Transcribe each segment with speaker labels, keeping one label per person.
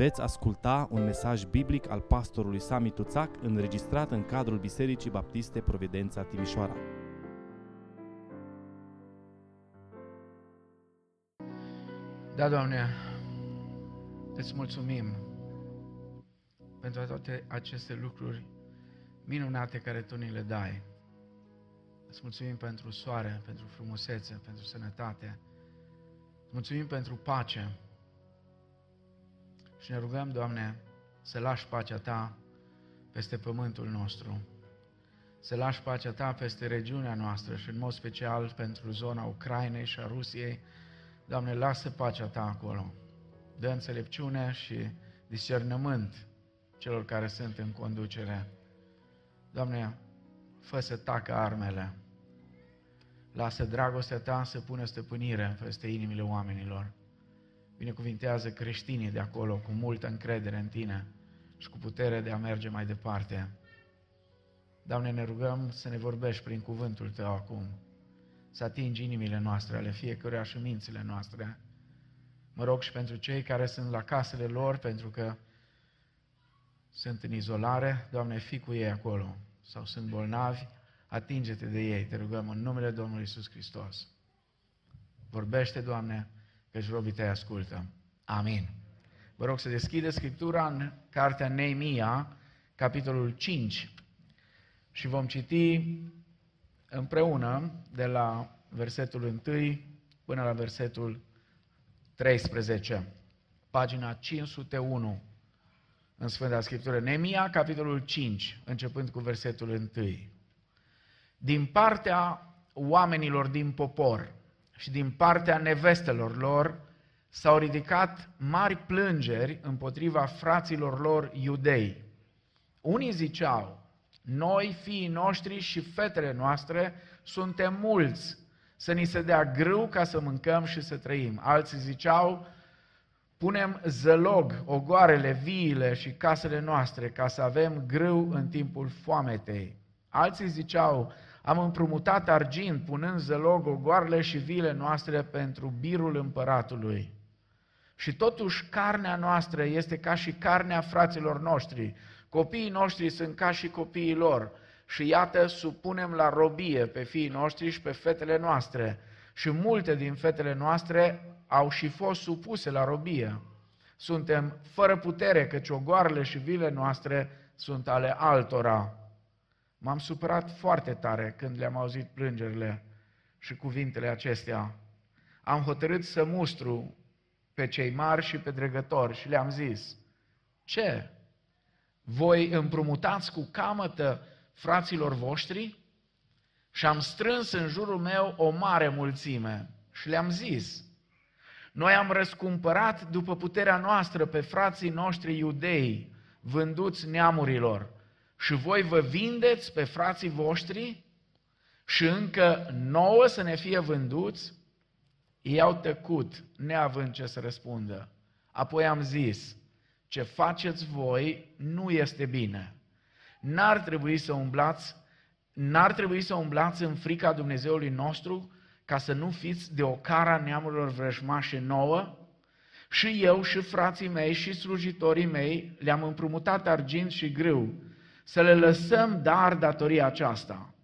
Speaker 1: Veți asculta un mesaj biblic al pastorului Sami Tuțac înregistrat în cadrul Bisericii Baptiste Providența Timișoara.
Speaker 2: Da, Doamne, îți mulțumim pentru toate aceste lucruri minunate care Tu ni le dai. Îți mulțumim pentru soare, pentru frumusețe, pentru sănătate. Îți mulțumim pentru pace. Și ne rugăm, Doamne, să lași pacea Ta peste pământul nostru. Să lași pacea Ta peste regiunea noastră și în mod special pentru zona Ucrainei și a Rusiei. Doamne, lasă pacea Ta acolo. Dă înțelepciune și discernământ celor care sunt în conducere. Doamne, fă să tacă armele. Lasă dragostea Ta să pună stăpânire peste inimile oamenilor. Binecuvintează creștinii de acolo cu multă încredere în Tine și cu putere de a merge mai departe. Doamne, ne rugăm să ne vorbești prin cuvântul Tău acum, să atingi inimile noastre, ale fiecăruia și mințile noastre. Mă rog și pentru cei care sunt la casele lor, pentru că sunt în izolare, Doamne, fi cu ei acolo, sau sunt bolnavi, atinge-te de ei, te rugăm în numele Domnului Isus Hristos. Vorbește, Doamne, căci robii tăi ascultă. Amin. Vă rog să deschideți Scriptura în cartea Neemia, capitolul 5, și vom citi împreună de la versetul 1 până la versetul 13, pagina 501 în Sfânta Scriptură. Neemia, capitolul 5, începând cu versetul 1. Din partea oamenilor din popor, și din partea nevestelor lor s-au ridicat mari plângeri împotriva fraților lor iudei. Unii ziceau, noi, fiii noștri și fetele noastre, suntem mulți, să ni se dea grâu ca să mâncăm și să trăim. Alții ziceau, punem zălog, ogoarele, viile și casele noastre ca să avem grâu în timpul foametei. Alții ziceau, am împrumutat argint, punând zălog ogoarele și vile noastre pentru birul împăratului. Și totuși carnea noastră este ca și carnea fraților noștri. Copiii noștri sunt ca și copiii lor. Și iată, supunem la robie pe fiii noștri și pe fetele noastre. Și multe din fetele noastre au și fost supuse la robie. Suntem fără putere, căci ogoarele și vile noastre sunt ale altora. M-am supărat foarte tare când le-am auzit plângerile și cuvintele acestea. Am hotărât să mustru pe cei mari și pe dregători și le-am zis, ce? Voi împrumutați cu camătă fraților voștri? Și am strâns în jurul meu o mare mulțime și le-am zis, noi am răscumpărat după puterea noastră pe frații noștri iudei, vânduți neamurilor, și voi vă vindeți pe frații voștri și încă nouă să ne fie vânduți? Ei au tăcut, neavând ce să răspundă. Apoi am zis, ce faceți voi nu este bine. N-ar trebui să umblați, n-ar trebui să umblați în frica Dumnezeului nostru ca să nu fiți de o cara neamurilor vrăjmașe nouă? Și eu și frații mei și slujitorii mei le-am împrumutat argint și grâu să le lăsăm dar datoria aceasta.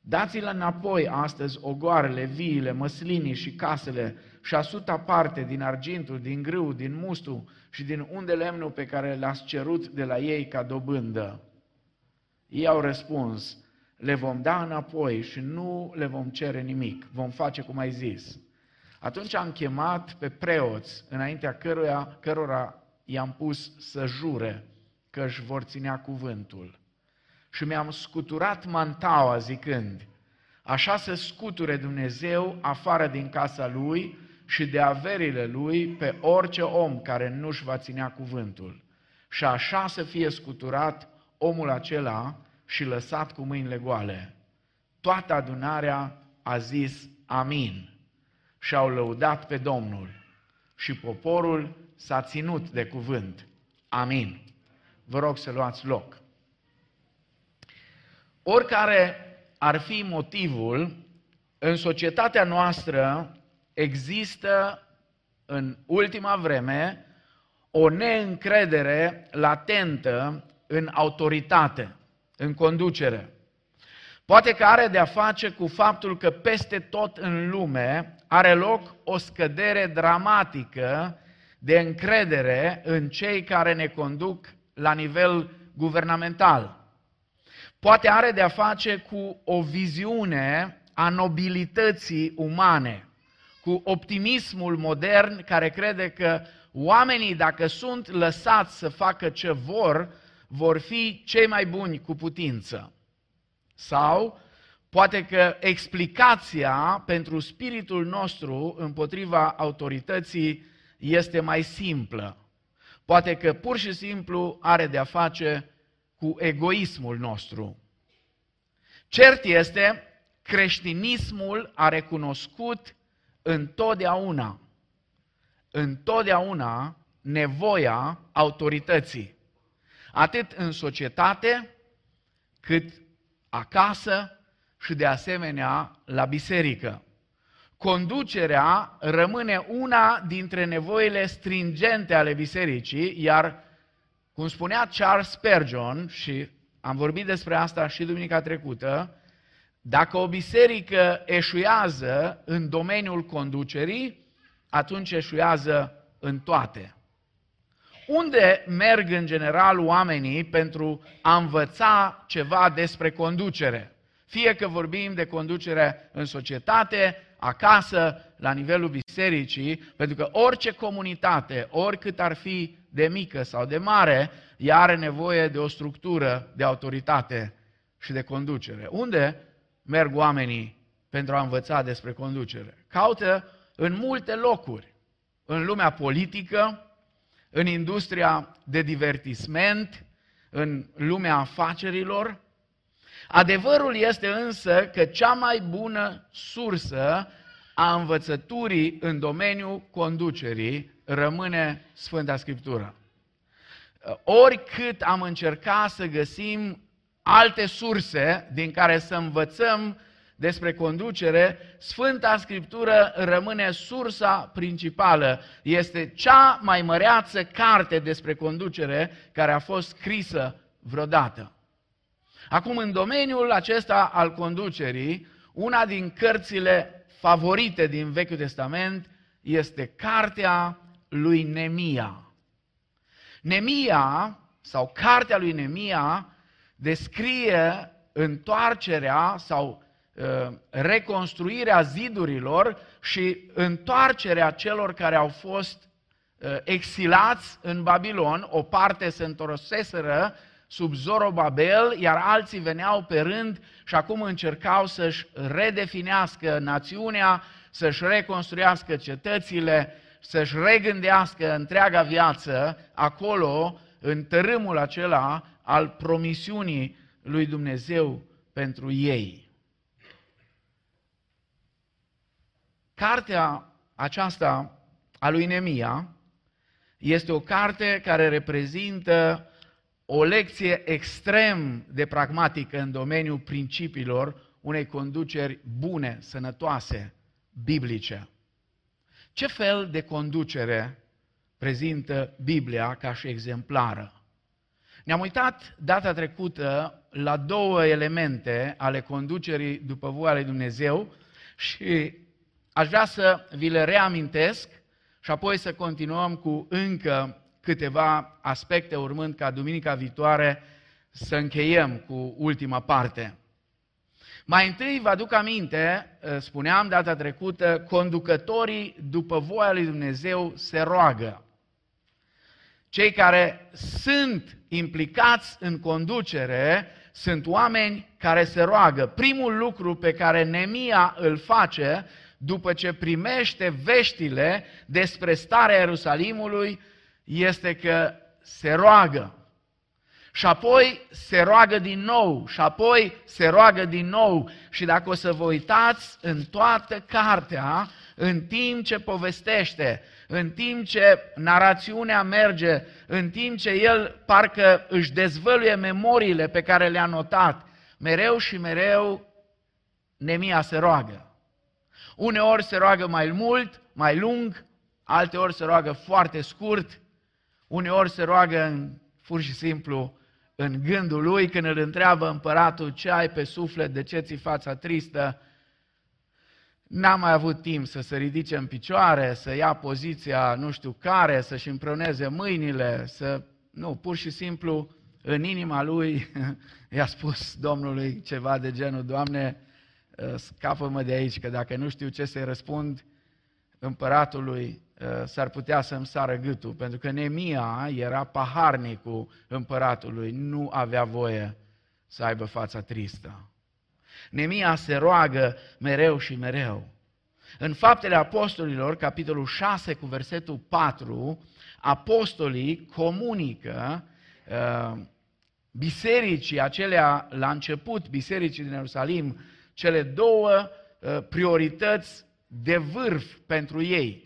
Speaker 2: Dați-le înapoi astăzi ogoarele, viile, măslinii și casele și asuta parte din argintul, din grâu, din mustu și din unde lemnul pe care le-ați cerut de la ei ca dobândă. Ei au răspuns, le vom da înapoi și nu le vom cere nimic, vom face cum ai zis. Atunci am chemat pe preoți, înaintea căruia, cărora i-am pus să jure că își vor ținea cuvântul. Și mi-am scuturat mantaua zicând, așa să scuture Dumnezeu afară din casa lui și de averile lui pe orice om care nu-și va ținea cuvântul. Și așa să fie scuturat omul acela și lăsat cu mâinile goale. Toată adunarea a zis amin și au lăudat pe Domnul și poporul s-a ținut de cuvânt. Amin. Vă rog să luați loc. Oricare ar fi motivul, în societatea noastră există în ultima vreme o neîncredere latentă în autoritate, în conducere. Poate că are de a face cu faptul că peste tot în lume are loc o scădere dramatică de încredere în cei care ne conduc la nivel guvernamental. Poate are de a face cu o viziune a nobilității umane, cu optimismul modern care crede că oamenii, dacă sunt lăsați să facă ce vor, vor fi cei mai buni cu putință. Sau poate că explicația pentru spiritul nostru împotriva autorității este mai simplă. Poate că pur și simplu are de a face cu egoismul nostru. Cert este, creștinismul a recunoscut întotdeauna, întotdeauna nevoia autorității. Atât în societate, cât acasă și de asemenea la biserică. Conducerea rămâne una dintre nevoile stringente ale bisericii, iar, cum spunea Charles Spurgeon, și am vorbit despre asta și duminica trecută, dacă o biserică eșuează în domeniul conducerii, atunci eșuează în toate. Unde merg în general oamenii pentru a învăța ceva despre conducere? Fie că vorbim de conducere în societate, acasă, la nivelul bisericii, pentru că orice comunitate, oricât ar fi de mică sau de mare, ea are nevoie de o structură de autoritate și de conducere. Unde merg oamenii pentru a învăța despre conducere? Caută în multe locuri. În lumea politică, în industria de divertisment, în lumea afacerilor. Adevărul este însă că cea mai bună sursă a învățăturii în domeniul conducerii rămâne Sfânta Scriptură. Oricât am încercat să găsim alte surse din care să învățăm despre conducere, Sfânta Scriptură rămâne sursa principală. Este cea mai măreață carte despre conducere care a fost scrisă vreodată. Acum, în domeniul acesta al conducerii, una din cărțile favorite din Vechiul Testament este cartea lui Nemia. Nemia, sau cartea lui Nemia, descrie întoarcerea sau Uh, reconstruirea zidurilor și întoarcerea celor care au fost uh, exilați în Babilon. O parte se întorseseră sub Zorobabel, iar alții veneau pe rând și acum încercau să-și redefinească națiunea, să-și reconstruiască cetățile, să-și regândească întreaga viață acolo, în tărâmul acela al promisiunii lui Dumnezeu pentru ei. Cartea aceasta a lui Nemia este o carte care reprezintă o lecție extrem de pragmatică în domeniul principiilor unei conduceri bune, sănătoase, biblice. Ce fel de conducere prezintă Biblia ca și exemplară? Ne-am uitat data trecută la două elemente ale conducerii după voia lui Dumnezeu și Aș vrea să vi le reamintesc și apoi să continuăm cu încă câteva aspecte, urmând ca duminica viitoare să încheiem cu ultima parte. Mai întâi vă aduc aminte, ă, spuneam data trecută, conducătorii după voia lui Dumnezeu se roagă. Cei care sunt implicați în conducere sunt oameni care se roagă. Primul lucru pe care Nemia îl face după ce primește veștile despre starea Ierusalimului, este că se roagă. Și apoi se roagă din nou, și apoi se roagă din nou. Și dacă o să vă uitați în toată cartea, în timp ce povestește, în timp ce narațiunea merge, în timp ce el parcă își dezvăluie memoriile pe care le-a notat, mereu și mereu Nemia se roagă. Uneori se roagă mai mult, mai lung, alteori se roagă foarte scurt. Uneori se roagă în, pur și simplu în gândul lui când îl întreabă împăratul ce ai pe suflet, de ce ți fața tristă. N-a mai avut timp să se ridice în picioare, să ia poziția nu știu care, să-și împrăneze mâinile, să... Nu, pur și simplu în inima lui i-a spus Domnului ceva de genul, Doamne, scapă-mă de aici, că dacă nu știu ce să-i răspund împăratului, Uh, s-ar putea să-mi sară gâtul, pentru că Nemia era paharnicul împăratului, nu avea voie să aibă fața tristă. Nemia se roagă mereu și mereu. În Faptele Apostolilor, capitolul 6 cu versetul 4, apostolii comunică uh, bisericii acelea la început, bisericii din Ierusalim, cele două uh, priorități de vârf pentru ei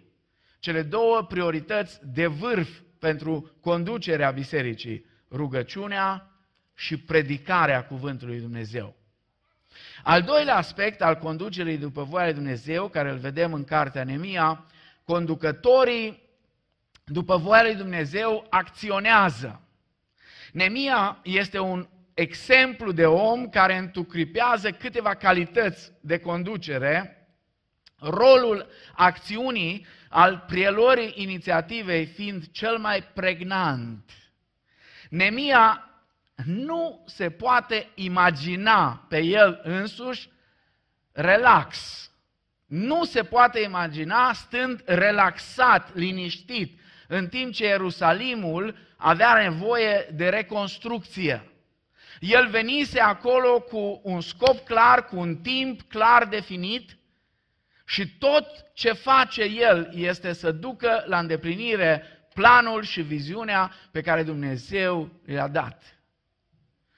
Speaker 2: cele două priorități de vârf pentru conducerea bisericii, rugăciunea și predicarea cuvântului Dumnezeu. Al doilea aspect al conducerii după voia lui Dumnezeu, care îl vedem în cartea Nemia, conducătorii după voia lui Dumnezeu acționează. Nemia este un exemplu de om care întucripează câteva calități de conducere rolul acțiunii al prielorii inițiativei fiind cel mai pregnant. Nemia nu se poate imagina pe el însuși relax. Nu se poate imagina stând relaxat, liniștit, în timp ce Ierusalimul avea nevoie de reconstrucție. El venise acolo cu un scop clar, cu un timp clar definit și tot ce face el este să ducă la îndeplinire planul și viziunea pe care Dumnezeu le-a dat.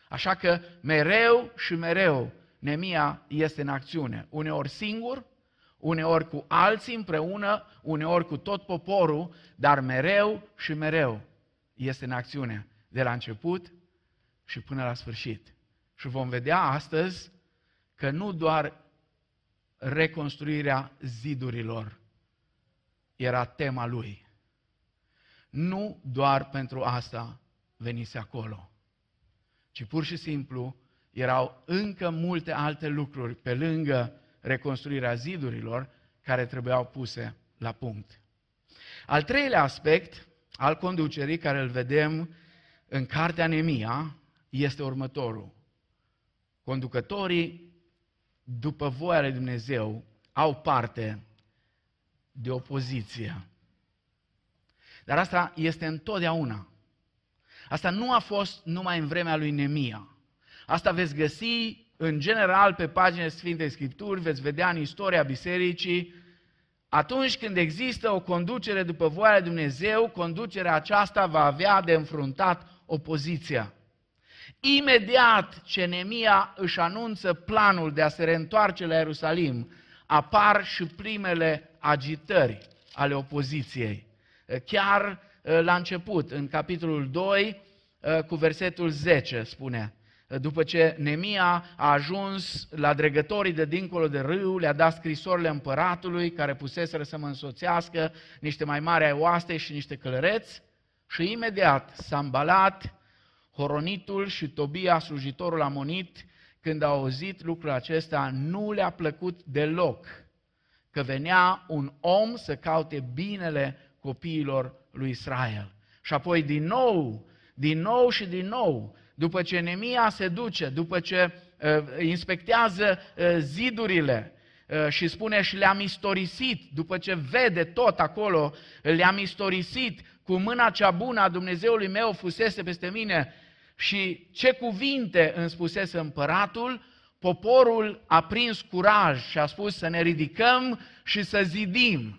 Speaker 2: Așa că mereu și mereu Nemia este în acțiune. Uneori singur, uneori cu alții împreună, uneori cu tot poporul, dar mereu și mereu este în acțiune, de la început și până la sfârșit. Și vom vedea astăzi că nu doar reconstruirea zidurilor era tema lui. Nu doar pentru asta venise acolo, ci pur și simplu erau încă multe alte lucruri pe lângă reconstruirea zidurilor care trebuiau puse la punct. Al treilea aspect al conducerii care îl vedem în cartea Nemia este următorul. Conducătorii după voia lui Dumnezeu, au parte de opoziție. Dar asta este întotdeauna. Asta nu a fost numai în vremea lui Nemia. Asta veți găsi în general pe paginile Sfintei Scripturi, veți vedea în istoria bisericii, atunci când există o conducere după voia lui Dumnezeu, conducerea aceasta va avea de înfruntat opoziția. Imediat ce Nemia își anunță planul de a se reîntoarce la Ierusalim, apar și primele agitări ale opoziției. Chiar uh, la început, în capitolul 2, uh, cu versetul 10, spune, după ce Nemia a ajuns la dregătorii de dincolo de râu, le-a dat scrisorile împăratului care puseseră să mă însoțească niște mai mari ai oaste și niște călăreți și imediat s-a îmbalat Horonitul și Tobia, slujitorul amonit, când au auzit lucrul acesta, nu le-a plăcut deloc că venea un om să caute binele copiilor lui Israel. Și apoi din nou, din nou și din nou, după ce Nemia se duce, după ce uh, inspectează uh, zidurile uh, și spune și le-am istorisit, după ce vede tot acolo, le-am istorisit, cu mâna cea bună a Dumnezeului meu fusese peste mine și ce cuvinte îmi spusese împăratul, poporul a prins curaj și a spus să ne ridicăm și să zidim.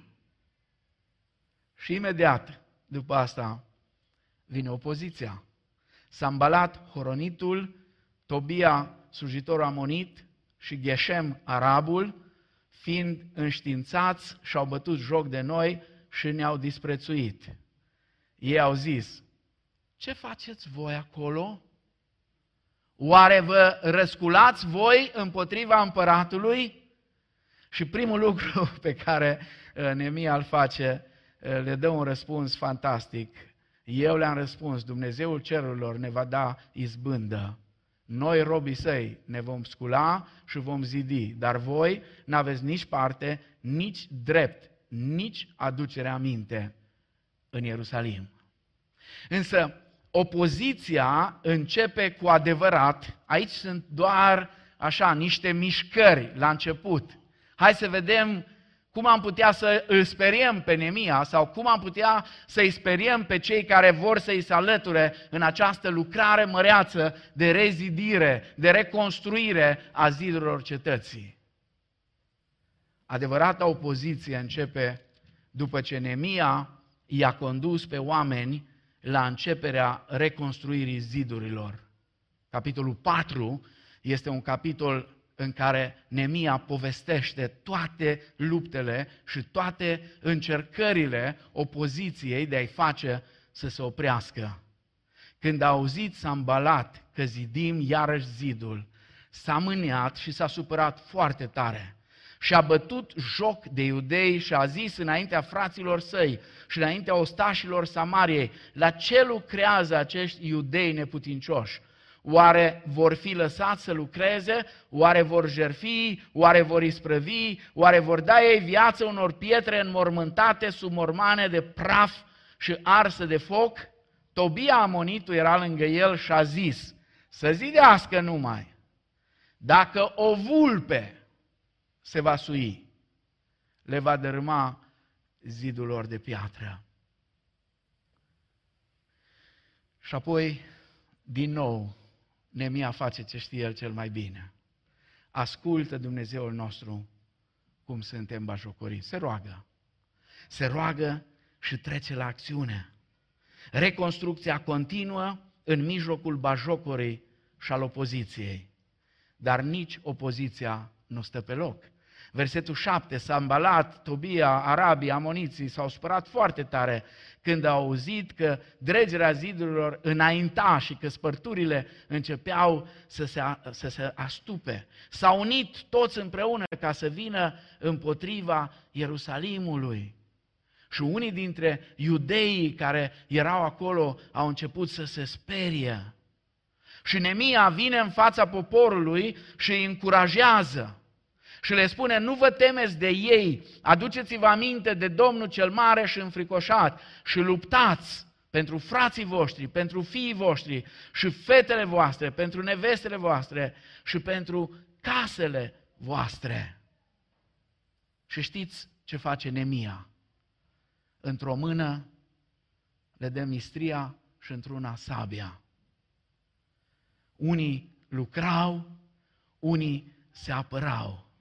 Speaker 2: Și imediat după asta vine opoziția. S-a îmbalat Horonitul, Tobia, slujitorul amonit și Geshem, arabul, fiind înștiințați și-au bătut joc de noi și ne-au disprețuit. Ei au zis, ce faceți voi acolo? Oare vă răsculați voi împotriva împăratului? Și primul lucru pe care uh, Nemia îl face, uh, le dă un răspuns fantastic. Eu le-am răspuns, Dumnezeul cerurilor ne va da izbândă. Noi, robii săi, ne vom scula și vom zidi, dar voi n-aveți nici parte, nici drept, nici aducere aminte în Ierusalim. Însă, opoziția începe cu adevărat, aici sunt doar așa, niște mișcări la început. Hai să vedem cum am putea să îl speriem pe Nemia sau cum am putea să îi speriem pe cei care vor să îi se alăture în această lucrare măreață de rezidire, de reconstruire a zidurilor cetății. Adevărata opoziție începe după ce Nemia i-a condus pe oameni la începerea reconstruirii zidurilor. Capitolul 4 este un capitol în care Nemia povestește toate luptele și toate încercările opoziției de a-i face să se oprească. Când a auzit s-a îmbalat că zidim iarăși zidul, s-a mâniat și s-a supărat foarte tare și a bătut joc de iudei și a zis înaintea fraților săi și înaintea ostașilor Samariei, la ce lucrează acești iudei neputincioși? Oare vor fi lăsați să lucreze? Oare vor jerfi? Oare vor isprăvi? Oare vor da ei viață unor pietre înmormântate sub mormane de praf și arsă de foc? Tobia Amonitul era lângă el și a zis, să zidească numai, dacă o vulpe se va sui, le va dărâma zidul lor de piatră. Și apoi, din nou, Nemia face ce știe el cel mai bine. Ascultă Dumnezeul nostru cum suntem bajocorii. Se roagă. Se roagă și trece la acțiune. Reconstrucția continuă în mijlocul bajocorii și al opoziției. Dar nici opoziția nu stă pe loc. Versetul 7, s-a îmbalat, Tobia, arabii, amoniții s-au spărat foarte tare când au auzit că dregerea zidurilor înainta și că spărturile începeau să se, să se astupe. S-au unit toți împreună ca să vină împotriva Ierusalimului. Și unii dintre iudeii care erau acolo au început să se sperie. Și Nemia vine în fața poporului și îi încurajează și le spune, nu vă temeți de ei, aduceți-vă aminte de Domnul cel mare și înfricoșat și luptați pentru frații voștri, pentru fiii voștri și fetele voastre, pentru nevestele voastre și pentru casele voastre. Și știți ce face Nemia? Într-o mână le dă mistria și într-una sabia. Unii lucrau, unii se apărau.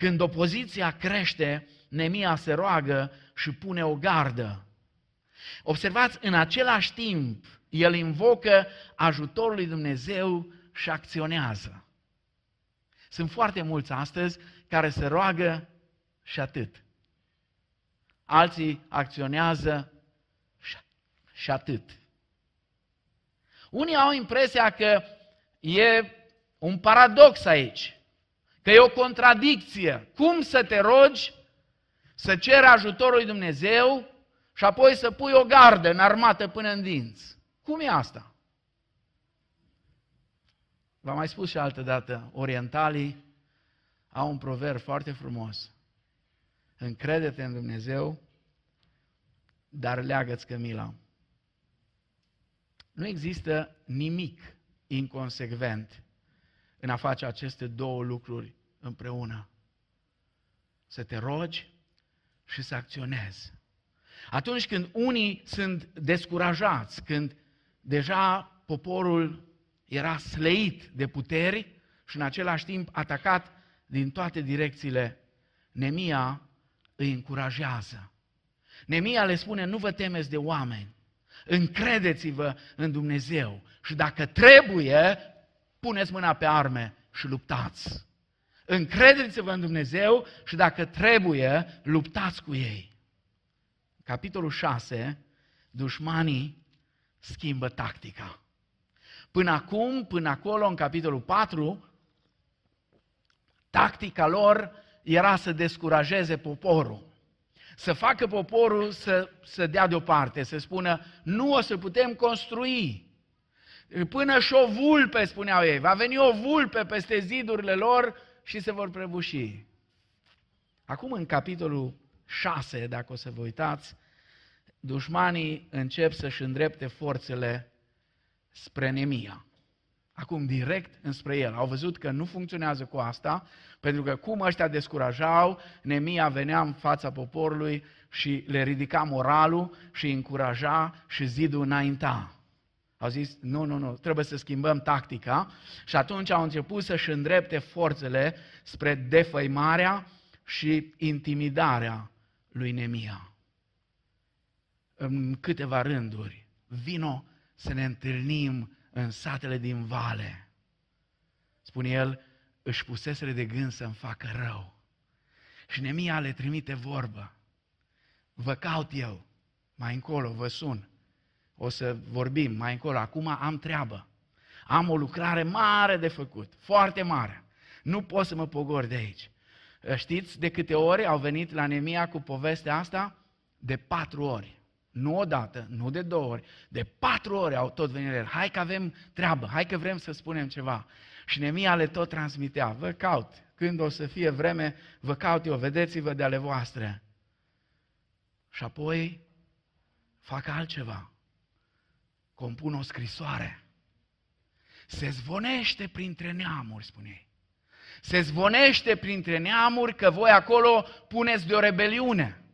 Speaker 2: Când opoziția crește, Nemia se roagă și pune o gardă. Observați, în același timp, el invocă ajutorul lui Dumnezeu și acționează. Sunt foarte mulți astăzi care se roagă și atât. Alții acționează și atât. Unii au impresia că e un paradox aici. Că e o contradicție. Cum să te rogi, să ceri ajutorul lui Dumnezeu și apoi să pui o gardă în armată până în dinți? Cum e asta? V-am mai spus și altă dată, orientalii au un proverb foarte frumos. Încrede-te în Dumnezeu, dar leagă-ți cămila. Nu există nimic inconsecvent în a face aceste două lucruri împreună. Să te rogi și să acționezi. Atunci când unii sunt descurajați, când deja poporul era sleit de puteri și în același timp atacat din toate direcțiile, Nemia îi încurajează. Nemia le spune, nu vă temeți de oameni, încredeți-vă în Dumnezeu și dacă trebuie, puneți mâna pe arme și luptați. Încredeți-vă în Dumnezeu și dacă trebuie, luptați cu ei. Capitolul 6, dușmanii schimbă tactica. Până acum, până acolo, în capitolul 4, tactica lor era să descurajeze poporul, să facă poporul să, să dea deoparte, să spună, nu o să putem construi. Până și o vulpe, spuneau ei, va veni o vulpe peste zidurile lor și se vor prăbuși. Acum, în capitolul 6, dacă o să vă uitați, dușmanii încep să-și îndrepte forțele spre Nemia. Acum, direct înspre el. Au văzut că nu funcționează cu asta, pentru că cum ăștia descurajau, Nemia venea în fața poporului și le ridica moralul și îi încuraja și zidul înainta. Au zis, nu, nu, nu, trebuie să schimbăm tactica și atunci au început să-și îndrepte forțele spre defăimarea și intimidarea lui Nemia. În câteva rânduri, vino să ne întâlnim în satele din vale. Spune el, își puseseră de gând să-mi facă rău. Și Nemia le trimite vorbă. Vă caut eu, mai încolo vă sun. O să vorbim mai încolo. Acum am treabă. Am o lucrare mare de făcut, foarte mare. Nu pot să mă pogor de aici. Știți de câte ori au venit la Nemia cu povestea asta? De patru ori. Nu odată, nu de două ori, de patru ori au tot venit el. Hai că avem treabă, hai că vrem să spunem ceva. Și Nemia le tot transmitea, vă caut, când o să fie vreme, vă caut eu, vedeți-vă de ale voastre. Și apoi fac altceva. Compun o scrisoare. Se zvonește printre neamuri, spune ei. Se zvonește printre neamuri că voi acolo puneți de o rebeliune.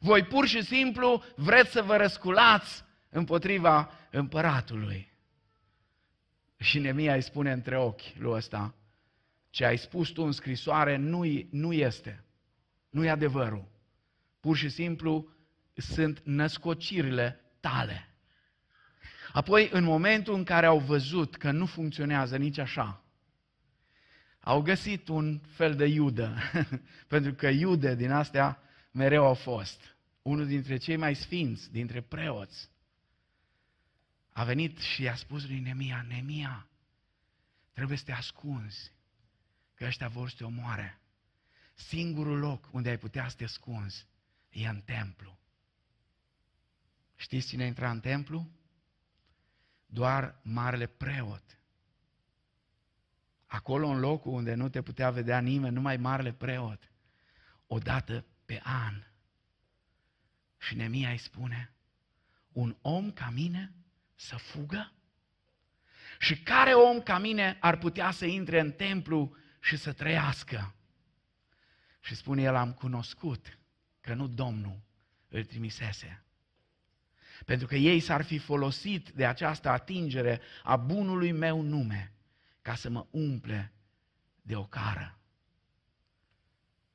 Speaker 2: Voi pur și simplu vreți să vă răsculați împotriva împăratului. Și Nemia îi spune între ochi lui ăsta, ce ai spus tu în scrisoare nu, nu este, nu e adevărul. Pur și simplu sunt născocirile tale. Apoi, în momentul în care au văzut că nu funcționează nici așa, au găsit un fel de iudă, pentru că iude din astea mereu au fost. Unul dintre cei mai sfinți, dintre preoți, a venit și i-a spus lui Nemia, Nemia, trebuie să te ascunzi, că ăștia vor să te omoare. Singurul loc unde ai putea să te ascunzi e în templu. Știți cine intra în templu? Doar marele preot. Acolo în locul unde nu te putea vedea nimeni, numai marele preot. Odată pe an. Și Nemia îi spune, un om ca mine să fugă? Și care om ca mine ar putea să intre în templu și să trăiască? Și spune el, am cunoscut că nu Domnul îl trimisese. Pentru că ei s-ar fi folosit de această atingere a bunului meu nume ca să mă umple de o cară.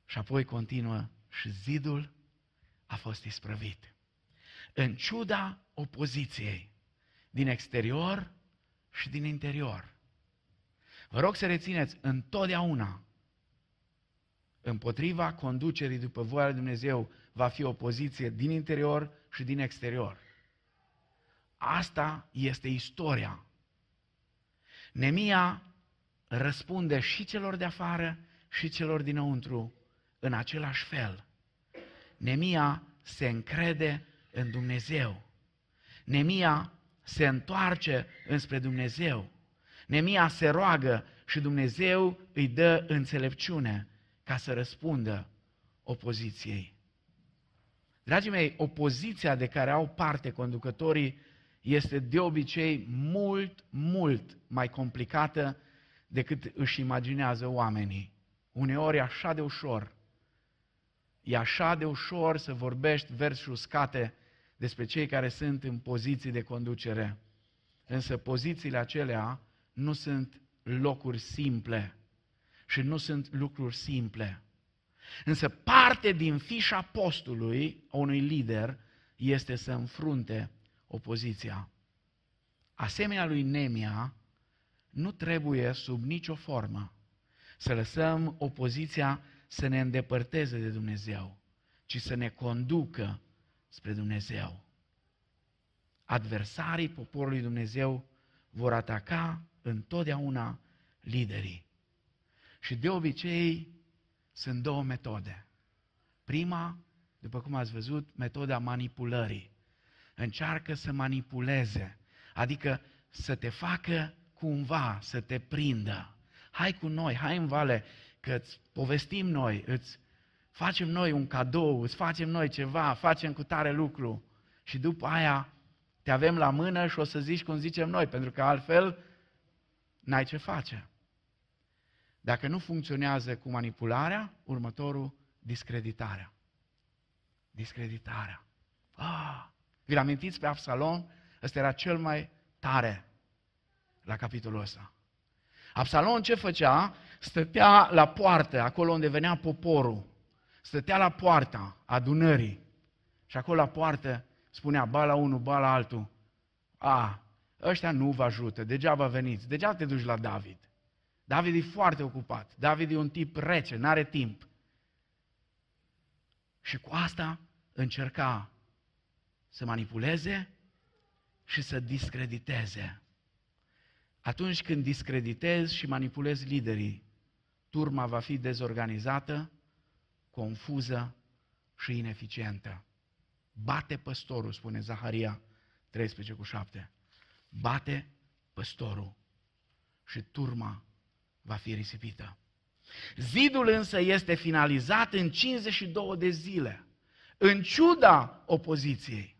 Speaker 2: Și apoi continuă și zidul a fost isprăvit. În ciuda opoziției din exterior și din interior. Vă rog să rețineți întotdeauna împotriva conducerii după voia lui Dumnezeu va fi opoziție din interior și din exterior. Asta este istoria. Nemia răspunde și celor de afară și celor dinăuntru în același fel. Nemia se încrede în Dumnezeu. Nemia se întoarce înspre Dumnezeu. Nemia se roagă și Dumnezeu îi dă înțelepciune ca să răspundă opoziției. Dragii mei, opoziția de care au parte conducătorii este de obicei mult, mult mai complicată decât își imaginează oamenii. Uneori așa de ușor E așa de ușor să vorbești versuri uscate despre cei care sunt în poziții de conducere. Însă pozițiile acelea nu sunt locuri simple și nu sunt lucruri simple. Însă parte din fișa postului a unui lider este să înfrunte opoziția. Asemenea lui Nemia, nu trebuie sub nicio formă să lăsăm opoziția să ne îndepărteze de Dumnezeu, ci să ne conducă spre Dumnezeu. Adversarii poporului Dumnezeu vor ataca întotdeauna liderii. Și de obicei sunt două metode. Prima după cum ați văzut, metoda manipulării. Încearcă să manipuleze, adică să te facă cumva, să te prindă. Hai cu noi, hai în vale, că îți povestim noi, îți facem noi un cadou, îți facem noi ceva, facem cu tare lucru și după aia te avem la mână și o să zici cum zicem noi, pentru că altfel n-ai ce face. Dacă nu funcționează cu manipularea, următorul, discreditarea. Discreditarea. Ah, vi amintiți pe Absalom? Ăsta era cel mai tare la capitolul ăsta. Absalom ce făcea? Stătea la poartă, acolo unde venea poporul. Stătea la poarta adunării. Și acolo la poartă spunea, ba la unul, ba la altul. A, ăștia nu vă ajută, degeaba veniți, degeaba te duci la David. David e foarte ocupat. David e un tip rece, nu are timp. Și cu asta încerca să manipuleze și să discrediteze. Atunci când discreditezi și manipulezi liderii, turma va fi dezorganizată, confuză și ineficientă. Bate păstorul, spune Zaharia 13 cu 7. Bate păstorul și turma va fi risipită. Zidul însă este finalizat în 52 de zile, în ciuda opoziției.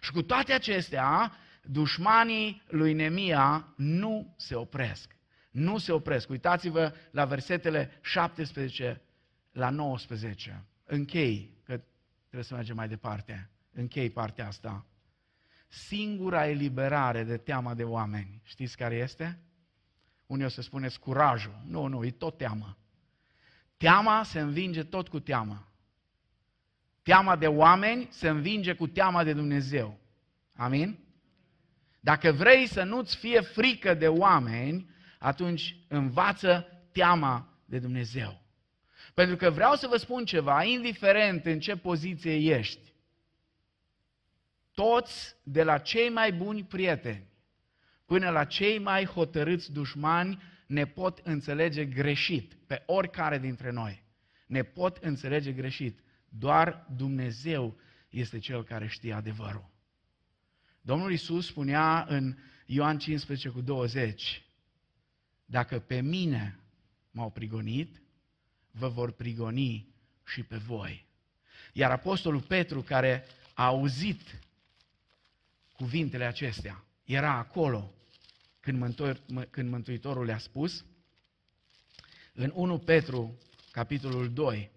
Speaker 2: Și cu toate acestea, dușmanii lui Nemia nu se opresc. Nu se opresc. Uitați-vă la versetele 17 la 19. Închei, că trebuie să mergem mai departe. Închei partea asta. Singura eliberare de teama de oameni, știți care este? Unii o să spuneți curajul. Nu, nu, e tot teamă. Teama se învinge tot cu teamă. Teama de oameni se învinge cu teama de Dumnezeu. Amin? Dacă vrei să nu-ți fie frică de oameni, atunci învață teama de Dumnezeu. Pentru că vreau să vă spun ceva, indiferent în ce poziție ești, toți, de la cei mai buni prieteni până la cei mai hotărâți dușmani, ne pot înțelege greșit, pe oricare dintre noi. Ne pot înțelege greșit. Doar Dumnezeu este Cel care știe adevărul. Domnul Isus spunea în Ioan 15 cu 20, dacă pe mine m-au prigonit, vă vor prigoni și pe voi. Iar Apostolul Petru, care a auzit cuvintele acestea, era acolo când, mântuitor, când Mântuitorul le-a spus, în 1 Petru, capitolul 2,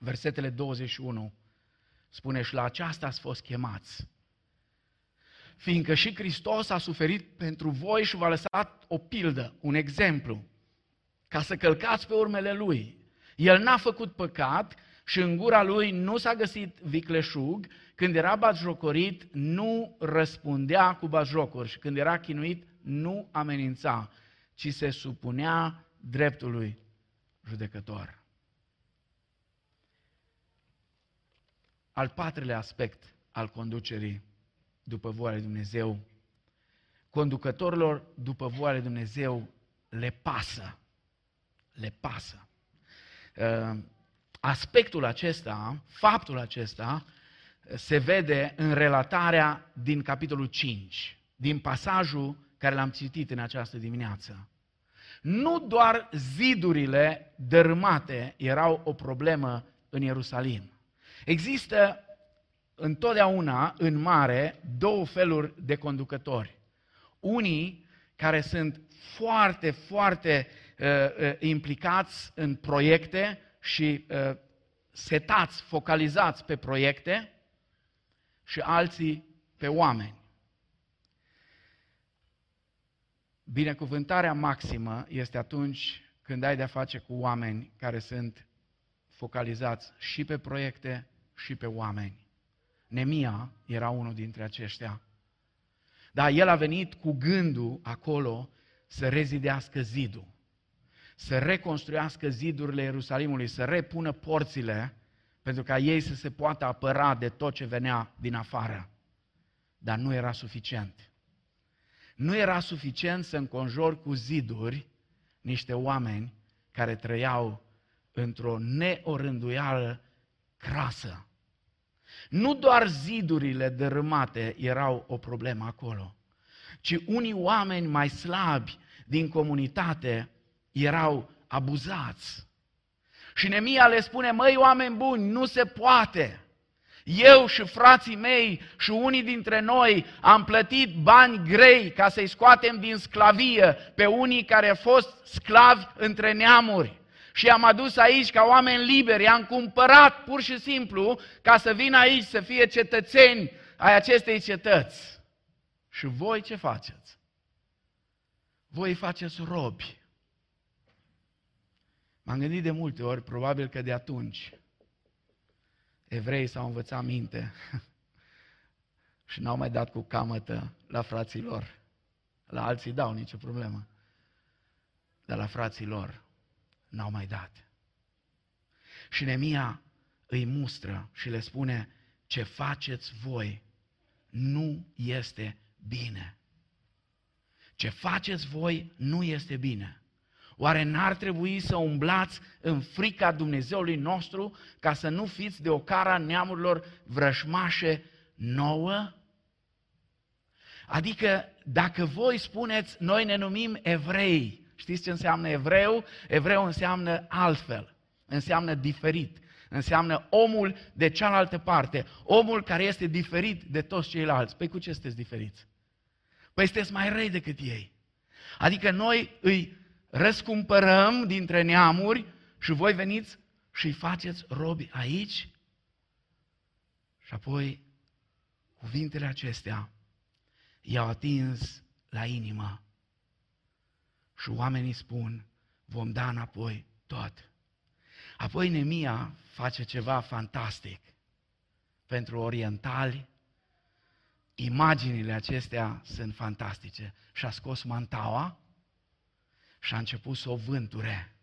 Speaker 2: versetele 21, spune, și la aceasta ați fost chemați, fiindcă și Hristos a suferit pentru voi și v-a lăsat o pildă, un exemplu, ca să călcați pe urmele Lui. El n-a făcut păcat și în gura Lui nu s-a găsit vicleșug, când era batjocorit, nu răspundea cu batjocuri și când era chinuit, nu amenința, ci se supunea dreptului judecător. Al patrulea aspect al conducerii după voia lui Dumnezeu, conducătorilor după voia lui Dumnezeu le pasă. Le pasă. Uh, aspectul acesta, faptul acesta, se vede în relatarea din capitolul 5, din pasajul care l-am citit în această dimineață. Nu doar zidurile dărâmate erau o problemă în Ierusalim. Există întotdeauna în mare două feluri de conducători. Unii care sunt foarte, foarte uh, uh, implicați în proiecte și uh, setați, focalizați pe proiecte și alții pe oameni. Binecuvântarea maximă este atunci când ai de-a face cu oameni care sunt focalizați și pe proiecte și pe oameni. Nemia era unul dintre aceștia. Dar el a venit cu gândul acolo să rezidească zidul, să reconstruiască zidurile Ierusalimului, să repună porțile pentru ca ei să se poată apăra de tot ce venea din afară. Dar nu era suficient. Nu era suficient să înconjori cu ziduri niște oameni care trăiau într-o neorânduială crasă. Nu doar zidurile dărâmate erau o problemă acolo, ci unii oameni mai slabi din comunitate erau abuzați. Și Nemia le spune, măi oameni buni, nu se poate. Eu și frații mei și unii dintre noi am plătit bani grei ca să-i scoatem din sclavie pe unii care au fost sclavi între neamuri. Și am adus aici ca oameni liberi, i-am cumpărat pur și simplu ca să vină aici să fie cetățeni ai acestei cetăți. Și voi ce faceți? Voi faceți robi. M-am gândit de multe ori, probabil că de atunci, evrei s-au învățat minte și n-au mai dat cu camătă la frații lor. La alții dau, nicio problemă. Dar la frații lor n-au mai dat. Și Nemia îi mustră și le spune, ce faceți voi nu este bine. Ce faceți voi nu este bine. Oare n-ar trebui să umblați în frica Dumnezeului nostru ca să nu fiți de o cara neamurilor vrășmașe nouă? Adică dacă voi spuneți, noi ne numim evrei, știți ce înseamnă evreu? Evreu înseamnă altfel, înseamnă diferit, înseamnă omul de cealaltă parte, omul care este diferit de toți ceilalți. Păi cu ce sunteți diferiți? Păi sunteți mai răi decât ei. Adică noi îi răscumpărăm dintre neamuri și voi veniți și îi faceți robi aici? Și apoi cuvintele acestea i-au atins la inimă. Și oamenii spun, vom da înapoi tot. Apoi Nemia face ceva fantastic. Pentru orientali, imaginile acestea sunt fantastice. Și-a scos mantaua și a început să o vânture.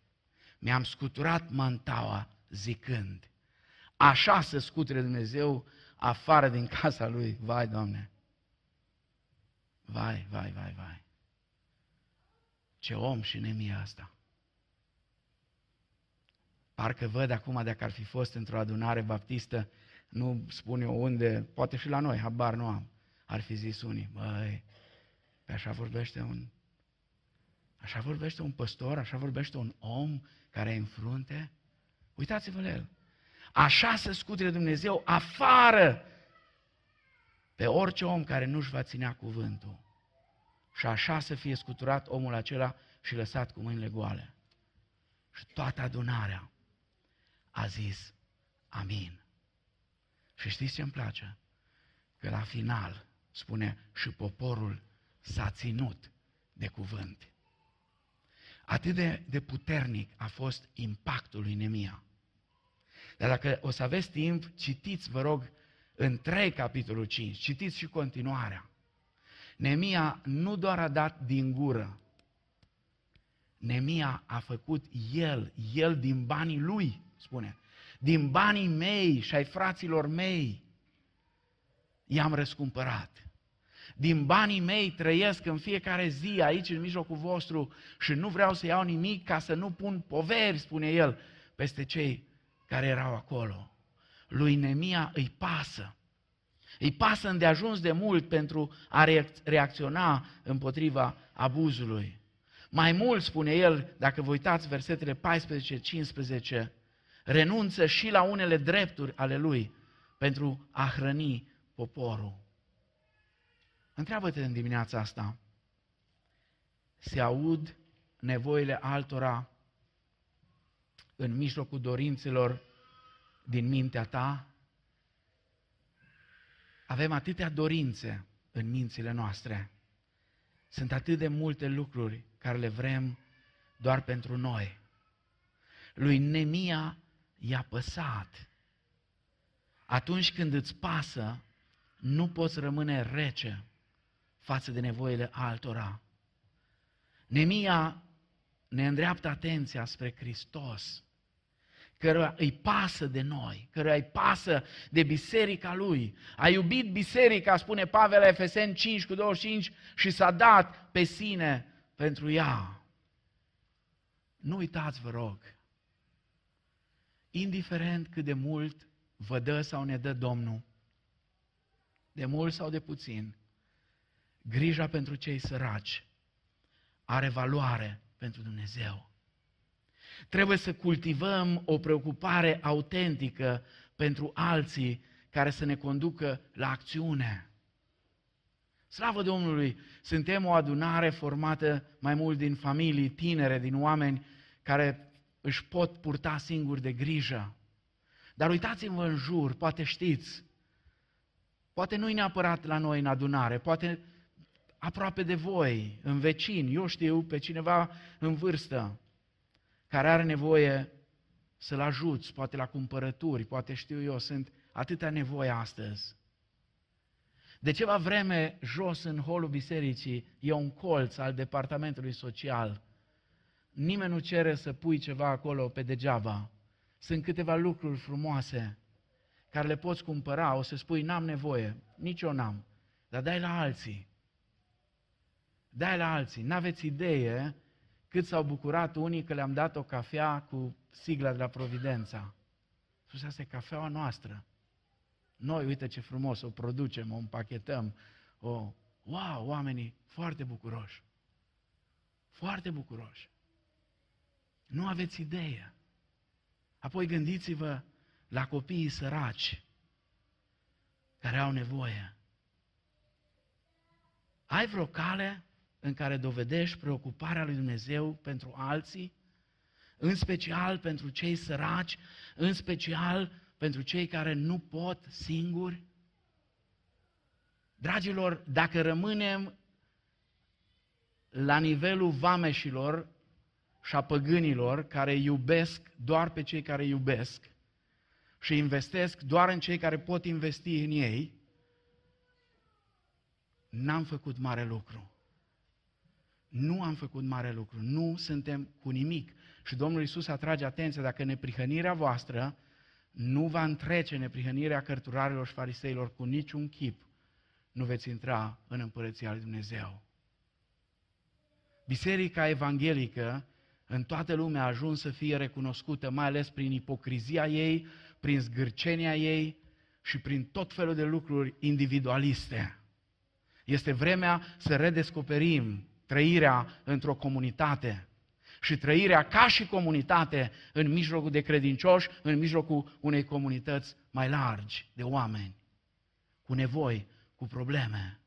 Speaker 2: Mi-am scuturat mantaua zicând, așa să scuture Dumnezeu afară din casa lui. Vai, Doamne! Vai, vai, vai, vai! Ce om și nemia asta! Parcă văd acum dacă ar fi fost într-o adunare baptistă, nu spun eu unde, poate și la noi, habar nu am. Ar fi zis unii, băi, pe așa vorbește un Așa vorbește un păstor, așa vorbește un om care e în frunte. Uitați-vă la el. Așa să scuture Dumnezeu afară pe orice om care nu-și va ținea cuvântul. Și așa să fie scuturat omul acela și lăsat cu mâinile goale. Și toată adunarea a zis amin. Și știți ce îmi place? Că la final spune și poporul s-a ținut de cuvânt. Atât de, de puternic a fost impactul lui Nemia. Dar dacă o să aveți timp, citiți, vă rog, în 3 capitolul 5, citiți și continuarea. Nemia nu doar a dat din gură, Nemia a făcut el, el din banii lui, spune, din banii mei și ai fraților mei, i-am răscumpărat din banii mei trăiesc în fiecare zi aici în mijlocul vostru și nu vreau să iau nimic ca să nu pun poveri, spune el, peste cei care erau acolo. Lui Nemia îi pasă. Îi pasă îndeajuns de mult pentru a reacționa împotriva abuzului. Mai mult, spune el, dacă vă uitați versetele 14-15, renunță și la unele drepturi ale lui pentru a hrăni poporul. Întreabă-te în dimineața asta, se aud nevoile altora în mijlocul dorințelor din mintea ta? Avem atâtea dorințe în mințile noastre. Sunt atât de multe lucruri care le vrem doar pentru noi. Lui Nemia i-a păsat. Atunci când îți pasă, nu poți rămâne rece față de nevoile altora. Nemia ne îndreaptă atenția spre Hristos, căruia îi pasă de noi, căruia îi pasă de biserica lui. A iubit biserica, spune Pavel la Efeseni 5 cu 25, și s-a dat pe sine pentru ea. Nu uitați, vă rog, indiferent cât de mult vă dă sau ne dă Domnul, de mult sau de puțin, grija pentru cei săraci are valoare pentru Dumnezeu. Trebuie să cultivăm o preocupare autentică pentru alții care să ne conducă la acțiune. Slavă Domnului! Suntem o adunare formată mai mult din familii tinere, din oameni care își pot purta singuri de grijă. Dar uitați-vă în jur, poate știți, poate nu-i neapărat la noi în adunare, poate aproape de voi, în vecini, eu știu, pe cineva în vârstă, care are nevoie să-l ajuți, poate la cumpărături, poate știu eu, sunt atâtea nevoie astăzi. De ceva vreme, jos în holul bisericii, e un colț al departamentului social. Nimeni nu cere să pui ceva acolo pe degeaba. Sunt câteva lucruri frumoase care le poți cumpăra, o să spui, n-am nevoie, nici eu n-am, dar dai la alții. Dai la alții. N-aveți idee cât s-au bucurat unii că le-am dat o cafea cu sigla de la Providența. Spus, asta e cafeaua noastră. Noi, uite ce frumos, o producem, o împachetăm, o... Wow, oamenii foarte bucuroși. Foarte bucuroși. Nu aveți idee. Apoi gândiți-vă la copiii săraci care au nevoie. Ai vreo cale în care dovedești preocuparea lui Dumnezeu pentru alții, în special pentru cei săraci, în special pentru cei care nu pot singuri? Dragilor, dacă rămânem la nivelul vameșilor și a păgânilor care iubesc doar pe cei care iubesc și investesc doar în cei care pot investi în ei, n-am făcut mare lucru. Nu am făcut mare lucru, nu suntem cu nimic. Și Domnul Isus atrage atenția, dacă neprihănirea voastră nu va întrece neprihănirea cărturarilor și fariseilor cu niciun chip, nu veți intra în împărăția lui Dumnezeu. Biserica evanghelică în toată lumea a ajuns să fie recunoscută, mai ales prin ipocrizia ei, prin zgârcenia ei și prin tot felul de lucruri individualiste. Este vremea să redescoperim trăirea într-o comunitate și trăirea ca și comunitate în mijlocul de credincioși, în mijlocul unei comunități mai largi de oameni, cu nevoi, cu probleme.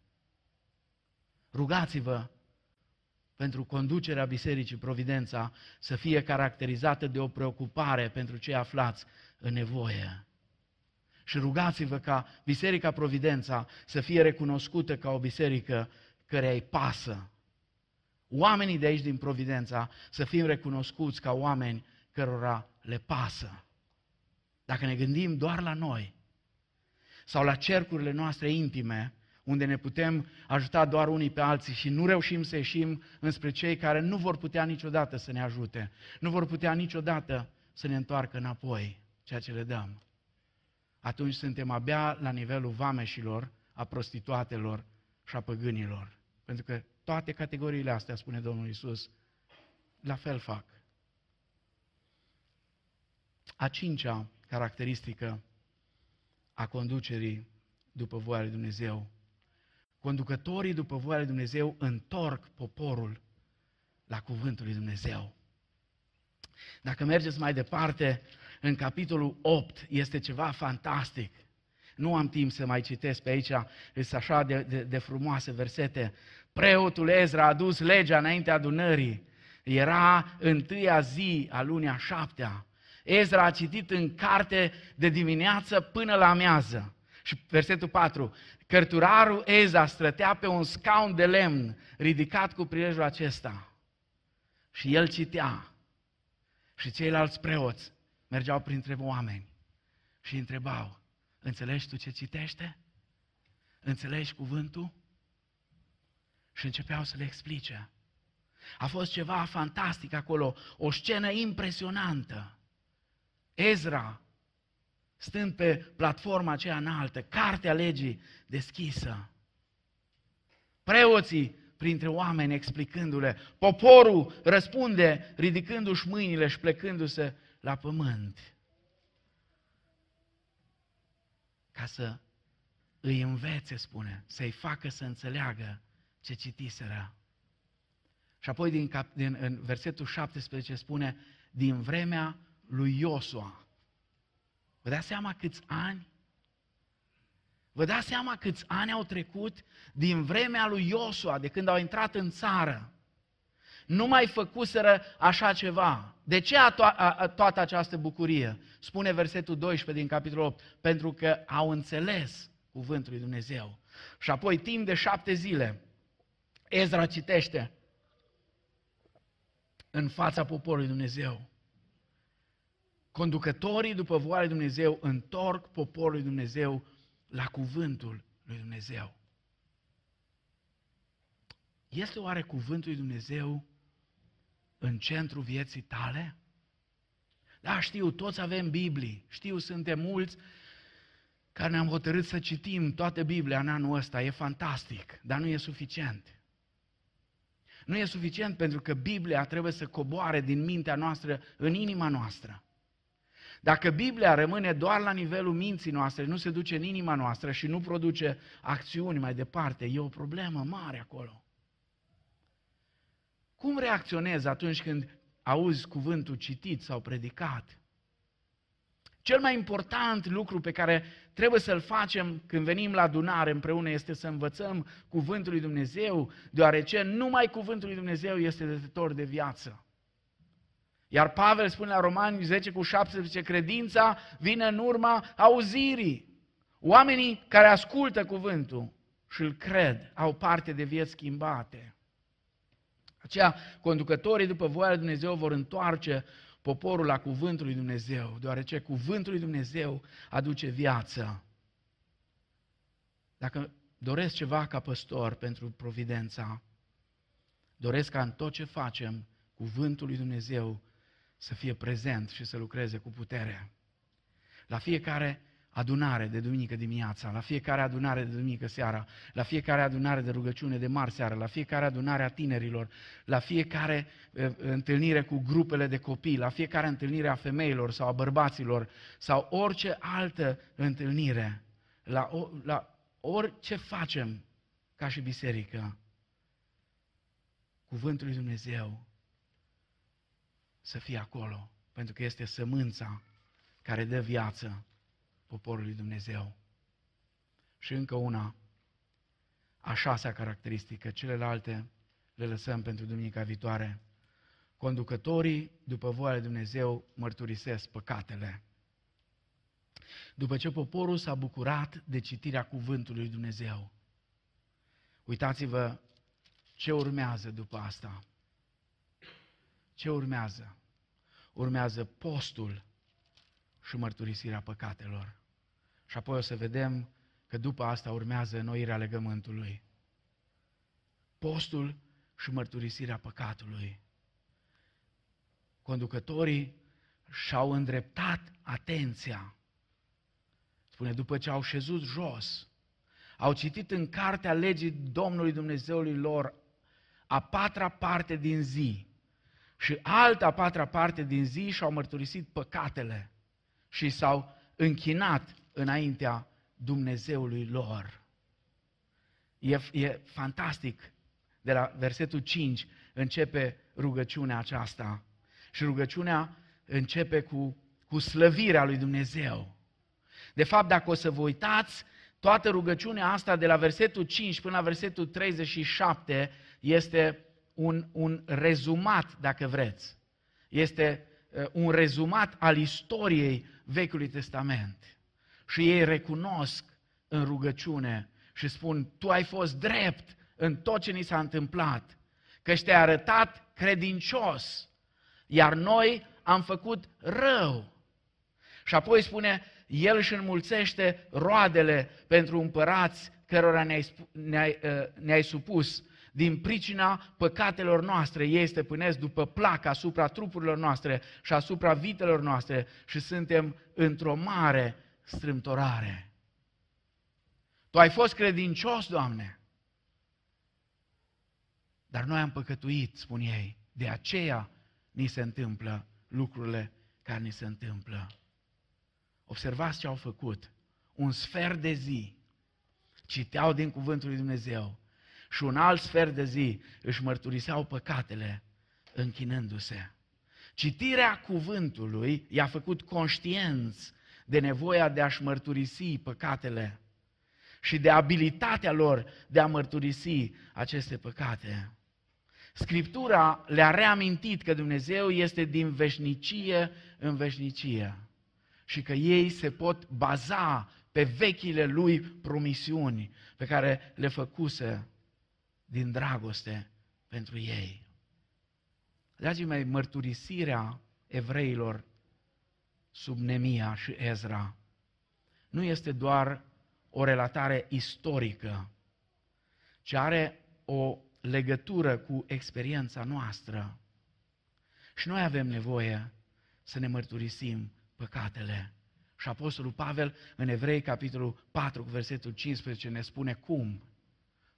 Speaker 2: Rugați-vă pentru conducerea Bisericii Providența să fie caracterizată de o preocupare pentru cei aflați în nevoie. Și rugați-vă ca Biserica Providența să fie recunoscută ca o biserică care îi pasă oamenii de aici din Providența să fim recunoscuți ca oameni cărora le pasă. Dacă ne gândim doar la noi sau la cercurile noastre intime, unde ne putem ajuta doar unii pe alții și nu reușim să ieșim înspre cei care nu vor putea niciodată să ne ajute, nu vor putea niciodată să ne întoarcă înapoi ceea ce le dăm. Atunci suntem abia la nivelul vameșilor, a prostituatelor și a păgânilor. Pentru că toate categoriile astea, spune Domnul Isus, la fel fac. A cincea caracteristică a conducerii după voia lui Dumnezeu. Conducătorii după voia lui Dumnezeu întorc poporul la cuvântul lui Dumnezeu. Dacă mergeți mai departe, în capitolul 8 este ceva fantastic. Nu am timp să mai citesc pe aici, sunt așa de, de, de frumoase versete. Preotul Ezra a dus legea înaintea adunării. Era întâia zi a lunii a șaptea. Ezra a citit în carte de dimineață până la amiază. Și versetul 4. Cărturarul Ezra strătea pe un scaun de lemn ridicat cu prilejul acesta. Și el citea. Și ceilalți preoți mergeau printre oameni și întrebau, înțelegi tu ce citește? Înțelegi cuvântul? Și începeau să le explice. A fost ceva fantastic acolo, o scenă impresionantă. Ezra, stând pe platforma aceea înaltă, cartea legii deschisă. Preoții printre oameni explicându-le. Poporul răspunde ridicându-și mâinile și plecându-se la pământ. ca să îi învețe, spune, să-i facă să înțeleagă ce citiseră. Și apoi din, cap, din în versetul 17 spune, din vremea lui Iosua. Vă dați seama câți ani? Vă dați seama câți ani au trecut din vremea lui Iosua, de când au intrat în țară? Nu mai făcuseră așa ceva. De ce a, to- a, a toată această bucurie? Spune versetul 12 din capitolul 8. Pentru că au înțeles cuvântul lui Dumnezeu. Și apoi, timp de șapte zile, Ezra citește în fața poporului Dumnezeu. Conducătorii după voia lui Dumnezeu întorc poporul lui Dumnezeu la cuvântul lui Dumnezeu. Este oare cuvântul lui Dumnezeu în centrul vieții tale? Da, știu, toți avem Biblii, știu, suntem mulți care ne-am hotărât să citim toată Biblia în anul ăsta, e fantastic, dar nu e suficient. Nu e suficient pentru că Biblia trebuie să coboare din mintea noastră în inima noastră. Dacă Biblia rămâne doar la nivelul minții noastre, nu se duce în inima noastră și nu produce acțiuni mai departe, e o problemă mare acolo. Cum reacționezi atunci când auzi cuvântul citit sau predicat? Cel mai important lucru pe care trebuie să-l facem când venim la adunare împreună este să învățăm cuvântul lui Dumnezeu, deoarece numai cuvântul lui Dumnezeu este dătător de viață. Iar Pavel spune la Romani 10 cu 17, credința vine în urma auzirii. Oamenii care ascultă cuvântul și îl cred au parte de vieți schimbate. Aceea, conducătorii după voia lui Dumnezeu vor întoarce poporul la cuvântul lui Dumnezeu, deoarece cuvântul lui Dumnezeu aduce viață. Dacă doresc ceva ca păstor pentru providența, doresc ca în tot ce facem, cuvântul lui Dumnezeu să fie prezent și să lucreze cu putere. La fiecare adunare de duminică dimineața, la fiecare adunare de duminică seara, la fiecare adunare de rugăciune de marți seara, la fiecare adunare a tinerilor, la fiecare uh, întâlnire cu grupele de copii, la fiecare întâlnire a femeilor sau a bărbaților sau orice altă întâlnire, la, la orice facem ca și biserică, cuvântul lui Dumnezeu să fie acolo, pentru că este sămânța care dă viață poporului Dumnezeu. Și încă una, a șasea caracteristică, celelalte le lăsăm pentru duminica viitoare. Conducătorii, după voia lui Dumnezeu, mărturisesc păcatele. După ce poporul s-a bucurat de citirea cuvântului lui Dumnezeu, uitați-vă ce urmează după asta. Ce urmează? Urmează postul și mărturisirea păcatelor. Și apoi o să vedem că după asta urmează înnoirea legământului. Postul și mărturisirea păcatului. Conducătorii și-au îndreptat atenția. Spune, după ce au șezut jos, au citit în cartea legii Domnului Dumnezeului lor a patra parte din zi și alta a patra parte din zi și-au mărturisit păcatele și s-au închinat înaintea Dumnezeului lor. E, e fantastic. De la versetul 5 începe rugăciunea aceasta. Și rugăciunea începe cu, cu slăvirea lui Dumnezeu. De fapt, dacă o să vă uitați, toată rugăciunea asta de la versetul 5 până la versetul 37 este un, un rezumat, dacă vreți. Este uh, un rezumat al istoriei Vechiului Testament și ei recunosc în rugăciune și spun, tu ai fost drept în tot ce ni s-a întâmplat, că te-ai arătat credincios, iar noi am făcut rău. Și apoi spune, el își înmulțește roadele pentru împărați cărora ne-ai, ne-ai, uh, ne-ai supus. Din pricina păcatelor noastre, ei stăpânesc după plac asupra trupurilor noastre și asupra vitelor noastre și suntem într-o mare strâmtorare. Tu ai fost credincios, Doamne, dar noi am păcătuit, spun ei, de aceea ni se întâmplă lucrurile care ni se întâmplă. Observați ce au făcut. un sfert de zi citeau din cuvântul lui Dumnezeu și un alt sfert de zi își mărturiseau păcatele închinându-se. Citirea cuvântului i-a făcut conștienți de nevoia de a-și mărturisi păcatele și de abilitatea lor de a mărturisi aceste păcate. Scriptura le-a reamintit că Dumnezeu este din veșnicie în veșnicie și că ei se pot baza pe vechile lui promisiuni pe care le făcuse din dragoste pentru ei. Dragii mei, mărturisirea evreilor sub Nemia și Ezra nu este doar o relatare istorică, ci are o legătură cu experiența noastră. Și noi avem nevoie să ne mărturisim păcatele. Și Apostolul Pavel, în Evrei, capitolul 4, cu versetul 15, ne spune cum,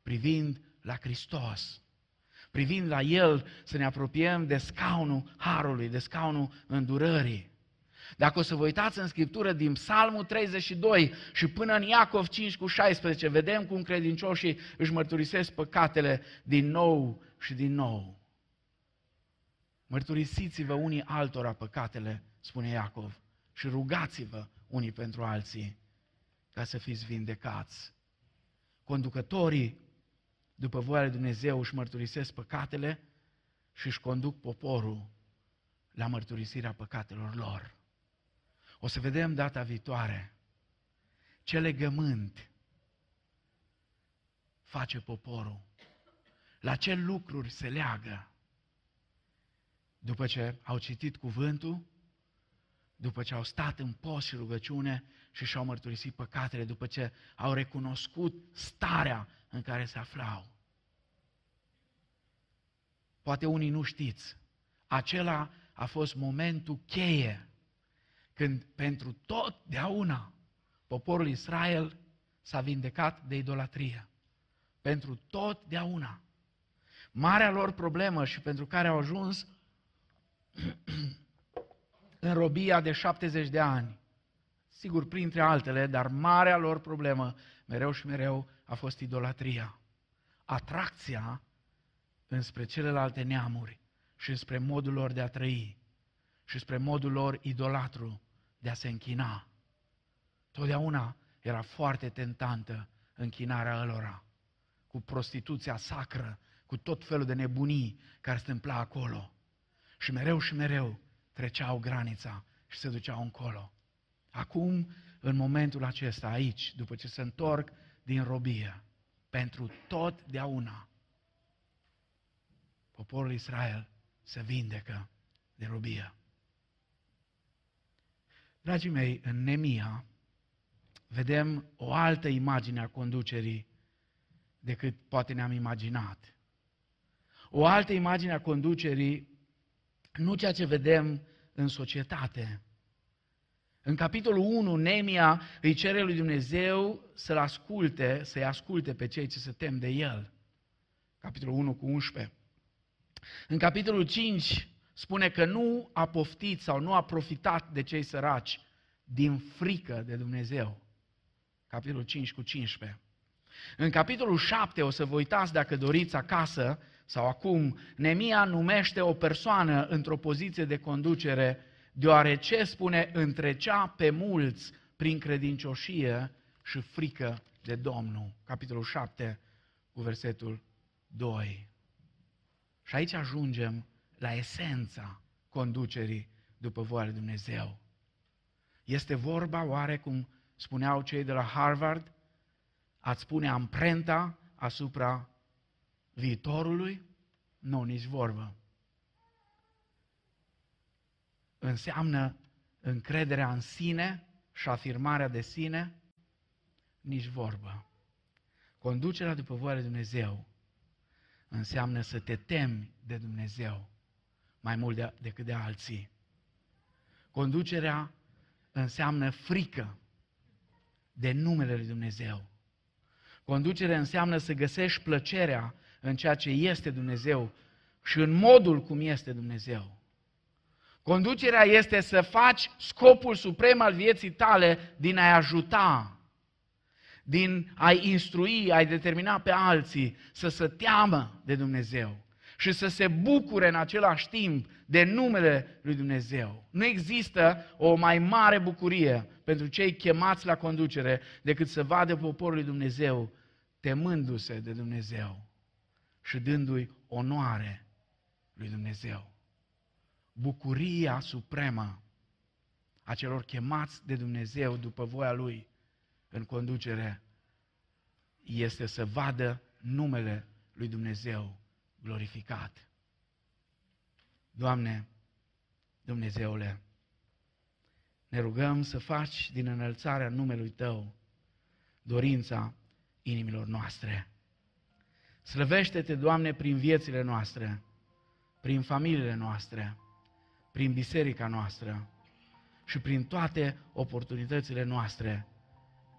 Speaker 2: privind la Hristos, privind la El, să ne apropiem de scaunul Harului, de scaunul îndurării. Dacă o să vă uitați în Scriptură din Psalmul 32 și până în Iacov 5 cu 16, vedem cum credincioșii își mărturisesc păcatele din nou și din nou. Mărturisiți-vă unii altora păcatele, spune Iacov, și rugați-vă unii pentru alții ca să fiți vindecați. Conducătorii, după voia lui Dumnezeu, își mărturisesc păcatele și își conduc poporul la mărturisirea păcatelor lor. O să vedem data viitoare ce legământ face poporul, la ce lucruri se leagă. După ce au citit cuvântul, după ce au stat în post și rugăciune și și-au mărturisit păcatele, după ce au recunoscut starea în care se aflau. Poate unii nu știți, acela a fost momentul cheie când pentru totdeauna poporul Israel s-a vindecat de idolatrie. Pentru totdeauna. Marea lor problemă și pentru care au ajuns în robia de 70 de ani. Sigur, printre altele, dar marea lor problemă, mereu și mereu, a fost idolatria. Atracția înspre celelalte neamuri și înspre modul lor de a trăi și spre modul lor idolatru de a se închina. Totdeauna era foarte tentantă închinarea lor, cu prostituția sacră, cu tot felul de nebunii care se întâmpla acolo. Și mereu și mereu treceau granița și se duceau încolo. Acum, în momentul acesta, aici, după ce se întorc din robie, pentru totdeauna, poporul Israel se vindecă de robie. Dragii mei, în Nemia vedem o altă imagine a conducerii decât poate ne-am imaginat. O altă imagine a conducerii nu ceea ce vedem în societate. În capitolul 1, Nemia îi cere lui Dumnezeu să-l asculte, să-i asculte pe cei ce se tem de el. Capitolul 1 cu 11. În capitolul 5 spune că nu a poftit sau nu a profitat de cei săraci din frică de Dumnezeu. Capitolul 5 cu 15. În capitolul 7, o să vă uitați dacă doriți acasă, sau acum, Nemia numește o persoană într-o poziție de conducere, deoarece, spune, întrecea pe mulți prin credincioșie și frică de Domnul. Capitolul 7, cu versetul 2. Și aici ajungem la esența conducerii după voia lui Dumnezeu. Este vorba, oare, cum spuneau cei de la Harvard, ați pune amprenta asupra viitorului? Nu, nici vorbă. Înseamnă încrederea în sine și afirmarea de sine? Nici vorbă. Conducerea după voia lui Dumnezeu înseamnă să te temi de Dumnezeu mai mult de, decât de alții. Conducerea înseamnă frică de numele lui Dumnezeu. Conducerea înseamnă să găsești plăcerea în ceea ce este Dumnezeu și în modul cum este Dumnezeu. Conducerea este să faci scopul suprem al vieții tale din a-i ajuta din a-i instrui, a-i determina pe alții să se teamă de Dumnezeu și să se bucure în același timp de numele lui Dumnezeu. Nu există o mai mare bucurie pentru cei chemați la conducere decât să vadă poporul lui Dumnezeu temându-se de Dumnezeu și dându-i onoare lui Dumnezeu. Bucuria supremă a celor chemați de Dumnezeu după voia Lui în conducere este să vadă numele lui Dumnezeu glorificat. Doamne, Dumnezeule, ne rugăm să faci din înălțarea numelui Tău dorința inimilor noastre. Slăvește-te, Doamne, prin viețile noastre, prin familiile noastre, prin biserica noastră și prin toate oportunitățile noastre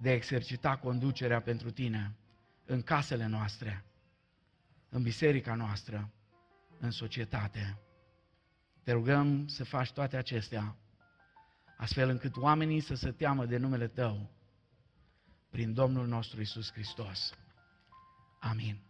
Speaker 2: de a exercita conducerea pentru Tine în casele noastre, în biserica noastră, în societate. Te rugăm să faci toate acestea, astfel încât oamenii să se teamă de numele Tău, prin Domnul nostru Isus Hristos. Amin.